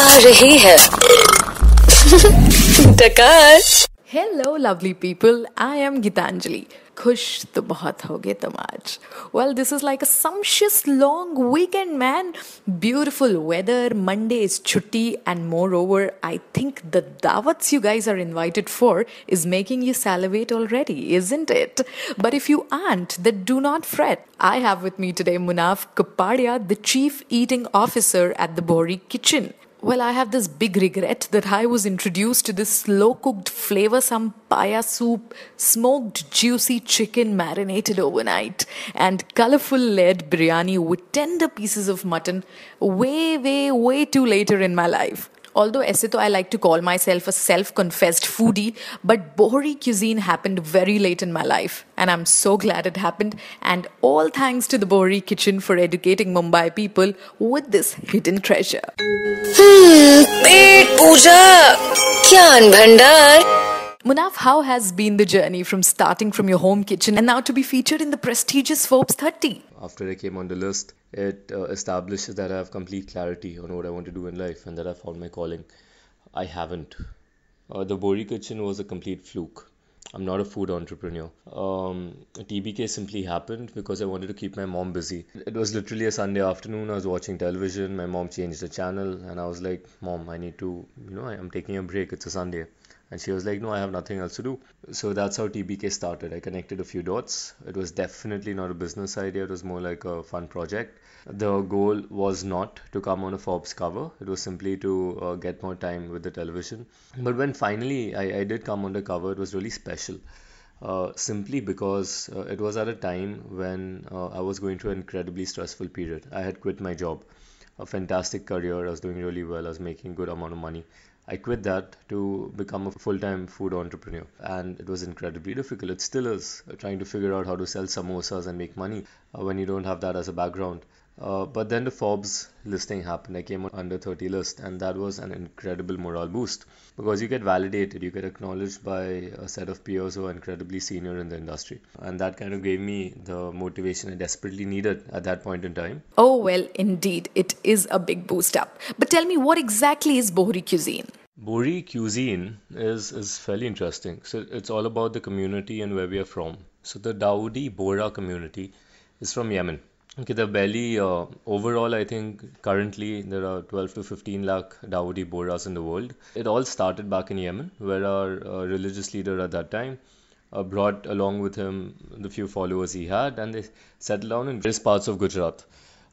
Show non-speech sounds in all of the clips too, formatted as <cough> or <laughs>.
आ रही है। <laughs> डकार। Hello, lovely people. I am Gitanjali. खुश तो बहुत होगे तुम आज Well, this is like a sumptuous long weekend, man. Beautiful weather, Monday is chutti, and moreover, I think the dawats you guys are invited for is making you salivate already, isn't it? But if you aren't, then do not fret. I have with me today Munaf Kapadia, the Chief Eating Officer at the Bori Kitchen. Well, I have this big regret that I was introduced to this slow cooked flavor some paya soup, smoked juicy chicken marinated overnight, and colorful layered biryani with tender pieces of mutton way, way, way too later in my life Although ऐसे तो I like to call myself a self-confessed foodie, but Bohri cuisine happened very late in my life, and I'm so glad it happened. And all thanks to the Bohri kitchen for educating Mumbai people with this hidden treasure. पेट पूजा ज्ञान भंडार Munaf, how has been the journey from starting from your home kitchen and now to be featured in the prestigious Forbes 30? after I came on the list, it uh, establishes that I have complete clarity on what I want to do in life and that I found my calling. I haven't. Uh, the Bohri kitchen was a complete fluke. I'm not a food entrepreneur. Um, TBK simply happened because I wanted to keep my mom busy. It was literally a Sunday afternoon. I was watching television. My mom changed the channel, and I was like, "Mom, I need to, you know, I'm taking a break. It's a Sunday." And she was like, No, I have nothing else to do. So that's how TBK started. I connected a few dots. It was definitely not a business idea, it was more like a fun project. The goal was not to come on a Forbes cover, it was simply to uh, get more time with the television. But when finally I, I did come on the cover, it was really special. Uh, simply because uh, it was at a time when uh, I was going through an incredibly stressful period. I had quit my job, a fantastic career. I was doing really well. I was making good amount of money. I quit that to become a full-time food entrepreneur, and it was incredibly difficult. It still is trying to figure out how to sell samosas and make money uh, when you don't have that as a background. Uh, but then the Forbes listing happened. I came on under 30 list, and that was an incredible morale boost because you get validated, you get acknowledged by a set of peers who are incredibly senior in the industry, and that kind of gave me the motivation I desperately needed at that point in time. Oh, well, indeed, it is a big boost up. But tell me, what exactly is Bohri cuisine? Bohri cuisine is, is fairly interesting. So it's all about the community and where we are from. So the Dawoodi Bohra community is from Yemen. Okay, the belly uh, overall, I think currently there are 12 to 15 lakh Dawoodi Bohras in the world. It all started back in Yemen, where our uh, religious leader at that time uh, brought along with him the few followers he had, and they settled down in various parts of Gujarat.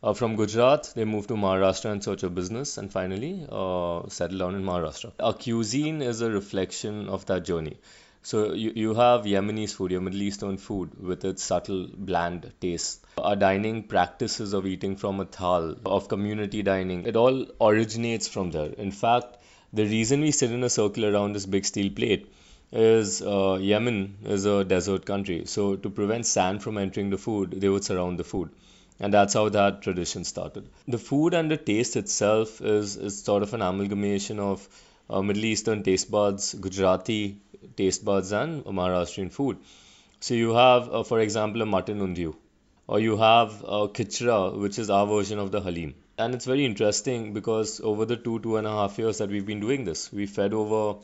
Uh, from Gujarat, they moved to Maharashtra in search of business and finally uh, settled down in Maharashtra. Our cuisine is a reflection of that journey. So you, you have Yemenis food, your Middle Eastern food with its subtle, bland taste. Our dining practices of eating from a thal, of community dining, it all originates from there. In fact, the reason we sit in a circle around this big steel plate is uh, Yemen is a desert country. So to prevent sand from entering the food, they would surround the food and that's how that tradition started. The food and the taste itself is, is sort of an amalgamation of uh, Middle Eastern taste buds, Gujarati taste buds, and Maharashtrian food. So you have, uh, for example, a mutton undiyu, or you have a khichra, which is our version of the halim. And it's very interesting because over the two, two and a half years that we've been doing this, we fed over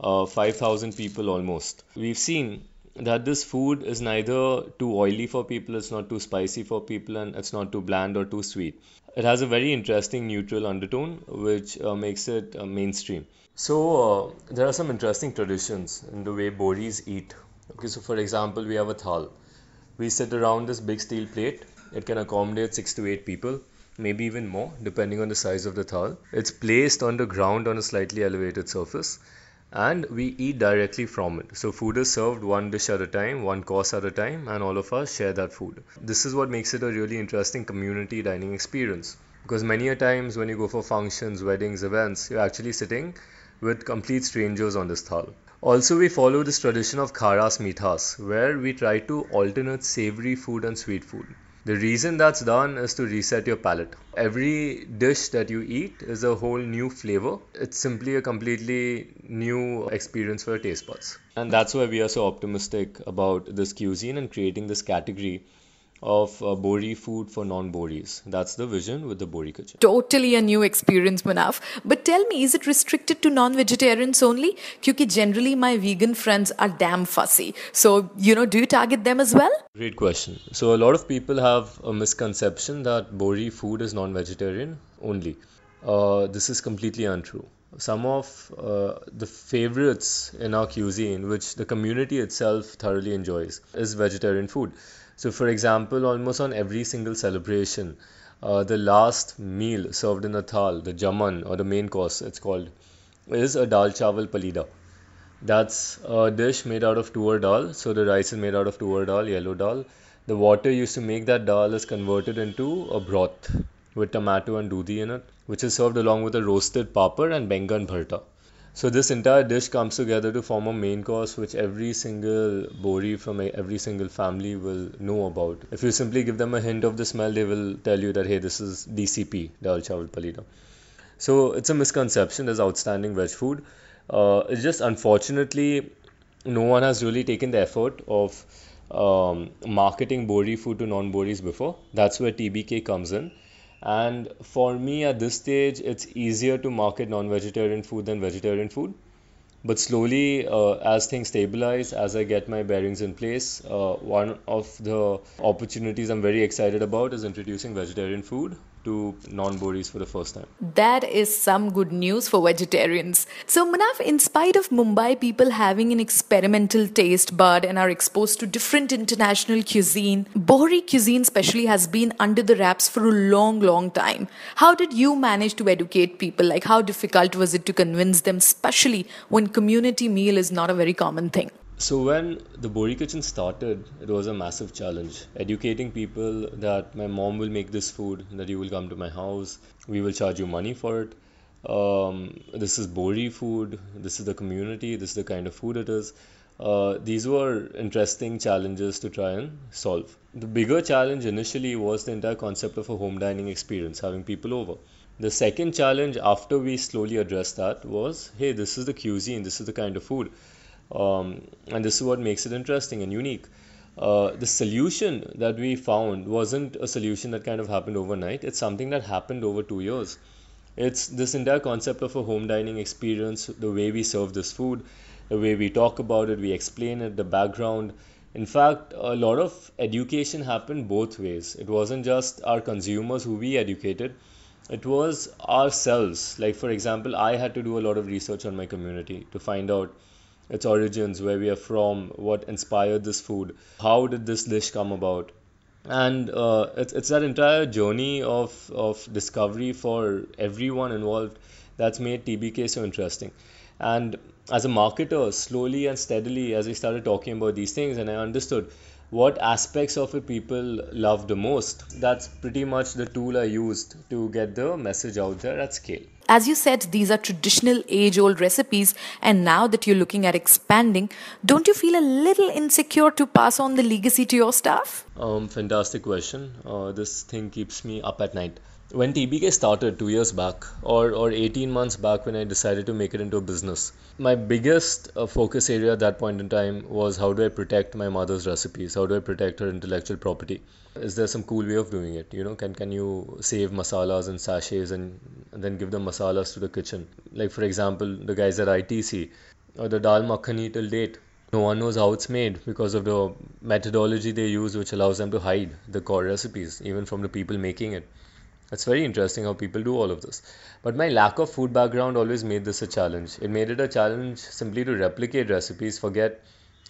uh, 5,000 people almost. We've seen that this food is neither too oily for people, it's not too spicy for people, and it's not too bland or too sweet. It has a very interesting neutral undertone, which uh, makes it uh, mainstream. So, uh, there are some interesting traditions in the way Bohris eat. Okay, so for example, we have a thal. We sit around this big steel plate, it can accommodate six to eight people maybe even more depending on the size of the thal. It's placed on the ground on a slightly elevated surface and we eat directly from it. So food is served one dish at a time, one course at a time, and all of us share that food. This is what makes it a really interesting community dining experience. Because many a times when you go for functions, weddings, events, you're actually sitting with complete strangers on this thal. Also, we follow this tradition of kharas mithas, where we try to alternate savory food and sweet food. The reason that's done is to reset your palate. Every dish that you eat is a whole new flavor. It's simply a completely new experience for your taste buds. And that's why we are so optimistic about this cuisine and creating this category of uh, Bohri food for non-Bohris. That's the vision with the Bohri kitchen. Totally a new experience, Munaf. But tell me, is it restricted to non-vegetarians only? Because generally my vegan friends are damn fussy. So, you know, do you target them as well? Great question. So a lot of people have a misconception that Bohri food is non-vegetarian only. Uh, this is completely untrue. Some of uh, the favorites in our cuisine, which the community itself thoroughly enjoys, is vegetarian food. So, for example, almost on every single celebration, uh, the last meal served in a thal, the jaman or the main course, it's called, is a dal chawal palida. That's a dish made out of tuar dal. So the rice is made out of tuar dal, yellow dal. The water used to make that dal is converted into a broth with tomato and dudi in it, which is served along with a roasted papad and bengan bharta. So this entire dish comes together to form a main course which every single Bohri from every single family will know about. If you simply give them a hint of the smell, they will tell you that hey, this is DCP, Dal Chawal Palida. So it's a misconception. There's outstanding veg food. Uh, it's just unfortunately no one has really taken the effort of um, marketing Bohri food to non-Bohris before. That's where TBK comes in and for me at this stage, it's easier to market non vegetarian food than vegetarian food. But slowly, uh, as things stabilize, as I get my bearings in place, uh, one of the opportunities I'm very excited about is introducing vegetarian food to non-Bohris for the first time. That is some good news for vegetarians. So Munaf, in spite of Mumbai people having an experimental taste bud and are exposed to different international cuisine, Bohri cuisine especially has been under the wraps for a long, long time. How did you manage to educate people? Like how difficult was it to convince them, especially when community meal is not a very common thing? So when the Bohri Kitchen started, it was a massive challenge. Educating people that my mom will make this food, that you will come to my house, we will charge you money for it. Um, this is Bohri food, this is the community, this is the kind of food it is. Uh, these were interesting challenges to try and solve. The bigger challenge initially was the entire concept of a home dining experience, having people over. The second challenge after we slowly addressed that was hey, this is the cuisine, this is the kind of food um, and this is what makes it interesting and unique. Uh, the solution that we found wasn't a solution that kind of happened overnight. It's something that happened over two years. It's this entire concept of a home dining experience, the way we serve this food, the way we talk about it, we explain it, the background. In fact, a lot of education happened both ways. It wasn't just our consumers who we educated, it was ourselves. Like, for example, I had to do a lot of research on my community to find out its origins, where we are from, what inspired this food, how did this dish come about. And uh, it's, it's that entire journey of, of discovery for everyone involved that's made TBK so interesting. And as a marketer, slowly and steadily, as I started talking about these things, and I understood what aspects of it people love the most, that's pretty much the tool I used to get the message out there at scale. As you said, these are traditional age old recipes, and now that you're looking at expanding, don't you feel a little insecure to pass on the legacy to your staff? Um, fantastic question. Uh, this thing keeps me up at night. When TBK started two years back, or, or 18 months back, when I decided to make it into a business, my biggest uh, focus area at that point in time was how do I protect my mother's recipes? How do I protect her intellectual property? Is there some cool way of doing it? You know, can can you save masalas and sachets and, and then give the masalas to the kitchen? Like for example, the guys at ITC or the dal makhani till date. No one knows how it's made because of the methodology they use, which allows them to hide the core recipes even from the people making it. It's very interesting how people do all of this. But my lack of food background always made this a challenge. It made it a challenge simply to replicate recipes, forget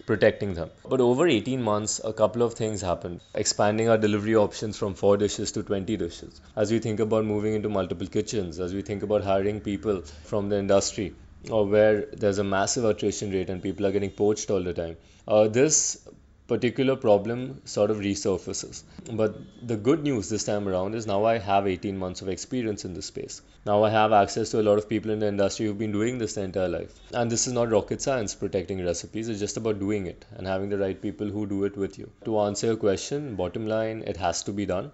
protecting them. But over 18 months, a couple of things happened. Expanding our delivery options from 4 dishes to 20 dishes. As we think about moving into multiple kitchens, as we think about hiring people from the industry, or where there's a massive attrition rate and people are getting poached all the time. Uh, this particular problem sort of resurfaces. But the good news this time around is now I have 18 months of experience in this space. Now I have access to a lot of people in the industry who've been doing this their entire life. And this is not rocket science protecting recipes, it's just about doing it and having the right people who do it with you. To answer your question, bottom line, it has to be done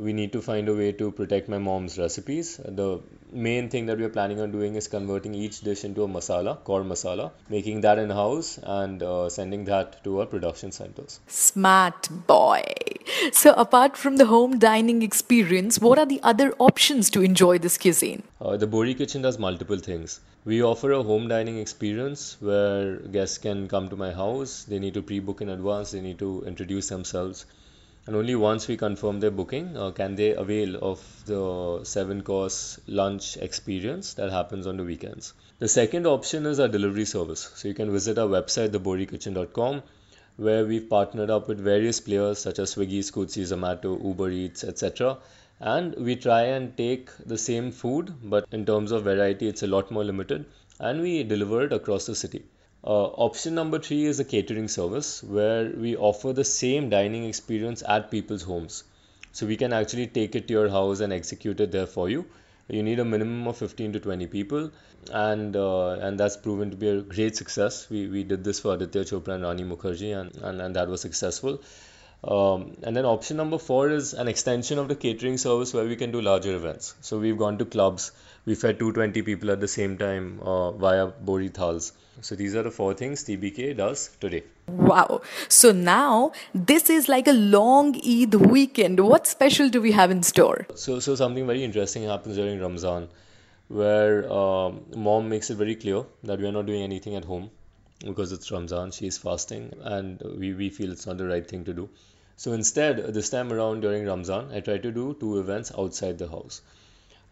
we need to find a way to protect my mom's recipes. The main thing that we are planning on doing is converting each dish into a masala, core masala, making that in house and uh, sending that to our production centers. Smart boy. So, apart from the home dining experience, what are the other options to enjoy this cuisine? Uh, the Bohri Kitchen does multiple things. We offer a home dining experience where guests can come to my house. They need to pre book in advance, they need to introduce themselves and only once we confirm their booking uh, can they avail of the seven course lunch experience that happens on the weekends. The second option is our delivery service. So you can visit our website, thebohrikitchen.com, where we've partnered up with various players such as Swiggy, Scootsy, Zomato, Uber Eats, etc. And we try and take the same food, but in terms of variety, it's a lot more limited, and we deliver it across the city. Uh, option number three is a catering service where we offer the same dining experience at people's homes. So we can actually take it to your house and execute it there for you. You need a minimum of 15 to 20 people, and uh, and that's proven to be a great success. We, we did this for Aditya Chopra and Rani Mukherjee, and, and, and that was successful. Um, and then option number four is an extension of the catering service where we can do larger events. So we've gone to clubs, we fed 220 people at the same time uh, via Bohri Thals. So these are the four things TBK does today. Wow. So now this is like a long Eid weekend. What special do we have in store? So, so something very interesting happens during Ramzan where um, mom makes it very clear that we are not doing anything at home because it's Ramzan, she's fasting, and we, we feel it's not the right thing to do. So instead, this time around during Ramzan, I tried to do two events outside the house.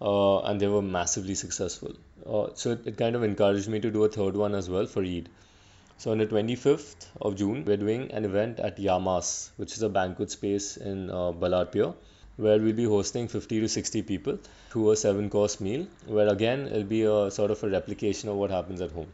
Uh, and they were massively successful. Uh, so it, it, kind of encouraged me to do a third one as well for Eid. So on the 25th of June, we're doing an event at Yamas, which is a banquet space in uh, Ballarpur, where we'll be hosting 50 to 60 people through a seven course meal, where again it'll be a sort of a replication of what happens at home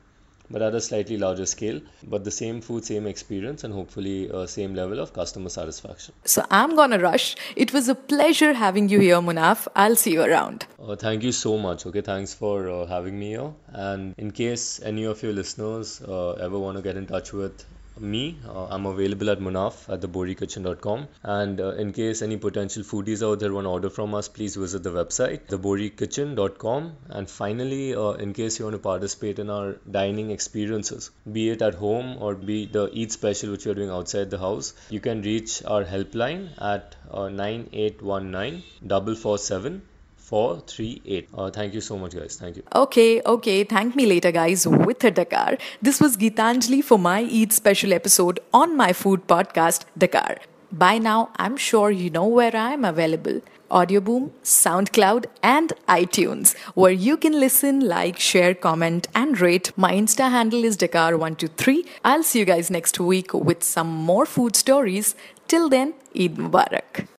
but at a slightly larger scale, but the same food, same experience, and hopefully uh, same level of customer satisfaction. So I'm gonna rush. It was a pleasure having you here, Munaf. I'll see you around. Uh, thank you so much. Okay, thanks for uh, having me here. And in case any of your listeners uh, ever want to get in touch with me. Uh, I'm available at Munaf at thebohrikitchen.com. And uh, in case any potential foodies out there want to order from us, please visit the website, thebohrikitchen.com. And finally, uh, in case you want to participate in our dining experiences, be it at home or be the eat special which you're doing outside the house, you can reach our helpline at uh, 9819 447 438. Uh, thank you so much, guys. Thank you. Okay, okay. Thank me later, guys, with a Dakar. This was Gitanjali for my Eid special episode on my food podcast, Dakar. By now, I'm sure you know where I'm available. Audioboom, SoundCloud, and iTunes, where you can listen, like, share, comment, and rate. My Insta handle is Dakar123. I'll see you guys next week with some more food stories. Till then, Eid Mubarak.